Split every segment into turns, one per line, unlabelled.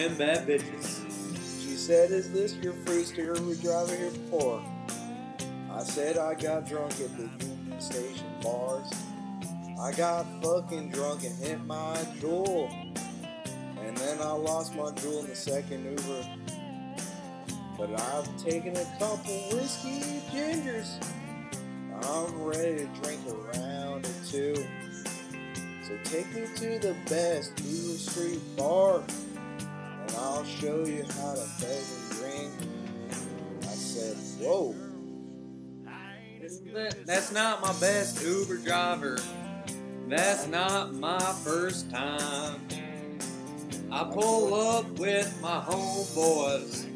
ten bad bitches.
She said, Is this your first Uber driver here before? I said I got drunk at the Union Station bars. I got fucking drunk and hit my Juul. And then I lost my Juul in the second Uber. But I've taken a couple whiskey gingers. I'm ready to drink a round or two. So take me to the best Uber Street bar. And I'll show you how to and drink. I said, whoa.
That- That's not my best Uber driver. That's not my first time. I pull up with my homeboys,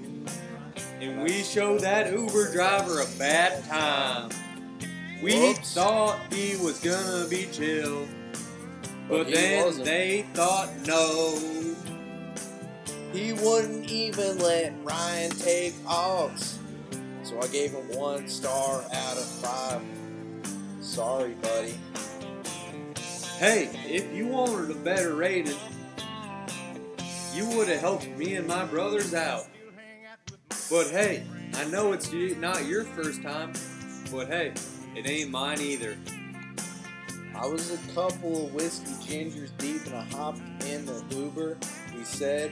and we show that Uber driver a bad time. We
Whoops.
thought he was gonna be chill, but,
But
then
wasn't.
they thought no.
He wouldn't even let Ryan take off. So I gave him one star out of five. Sorry, buddy.
Hey, if you wanted a better rating, you would have helped me and my brothers out. But hey, I know it's not your first time, but hey, it ain't mine either.
I was a couple of whiskey gingers deep and I hopped in the Uber. He said,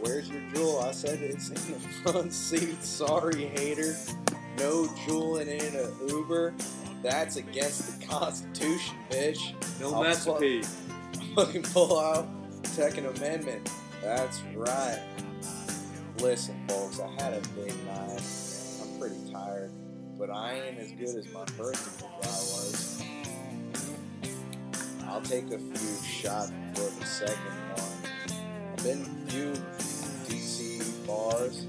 Where's your Juul? I said, It's in the front seat. Sorry, hater. No Juul in an Uber. That's against the Constitution, bitch.
No
I'll fuck-
with
fucking pull out Second Amendment. That's right. Listen, folks, I had a big night. I'm pretty tired, but I ain't as good as my first I was. I'll take a few shots for the second one. I've been few bars.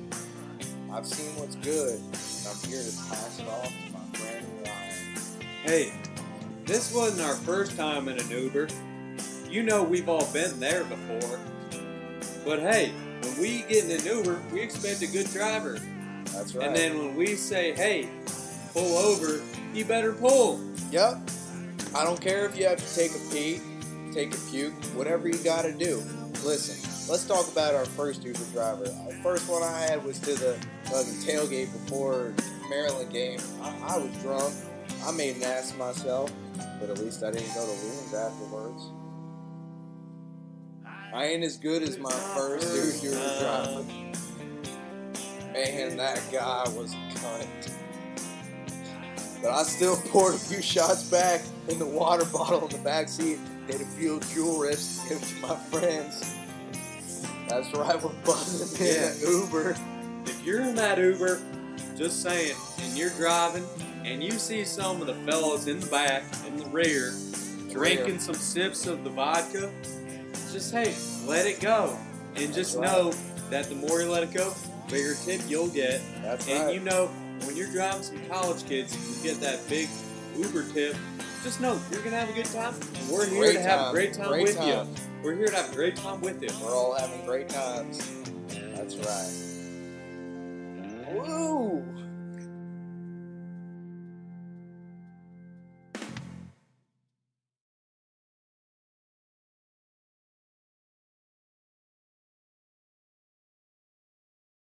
I've seen what's good, and I'm here to pass it off to my friend Ryan.
Hey, this wasn't our first time in an Uber. You know we've all been there before. But hey, when we get in an Uber, we expect a good driver.
That's right.
And then when we say, hey, pull over, you better pull.
Yep. I don't care if you have to take a pee, take a puke, whatever you got to do. Listen, let's talk about our first Uber driver. The first one I had was to the fucking tailgate before Maryland game. I, I was drunk. I made an ass of myself, but at least I didn't go to Loons afterwards. I ain't as good as my first Uber driver. Man, that guy was a cunt. But I still poured a few shots back in the water bottle in the back seat, did a few Juul rips to give to my friends. That's right, we're buzzing in
Yeah.
an Uber.
If you're in that Uber, just saying, and you're driving, and you see some of the fellas in the back, in the rear, drinking some sips of the vodka, just hey, let it go. And just
right.
know that the more you let it go, the bigger tip you'll get.
That's
And
right.
you know, when you're driving some college kids, you get that big Uber tip. Just know you're gonna have a good time. And we're here
Great
to have
time.
a great time
Great
with
time.
you. We're here to have a great time with you.
We're all having great times. That's right. Woo!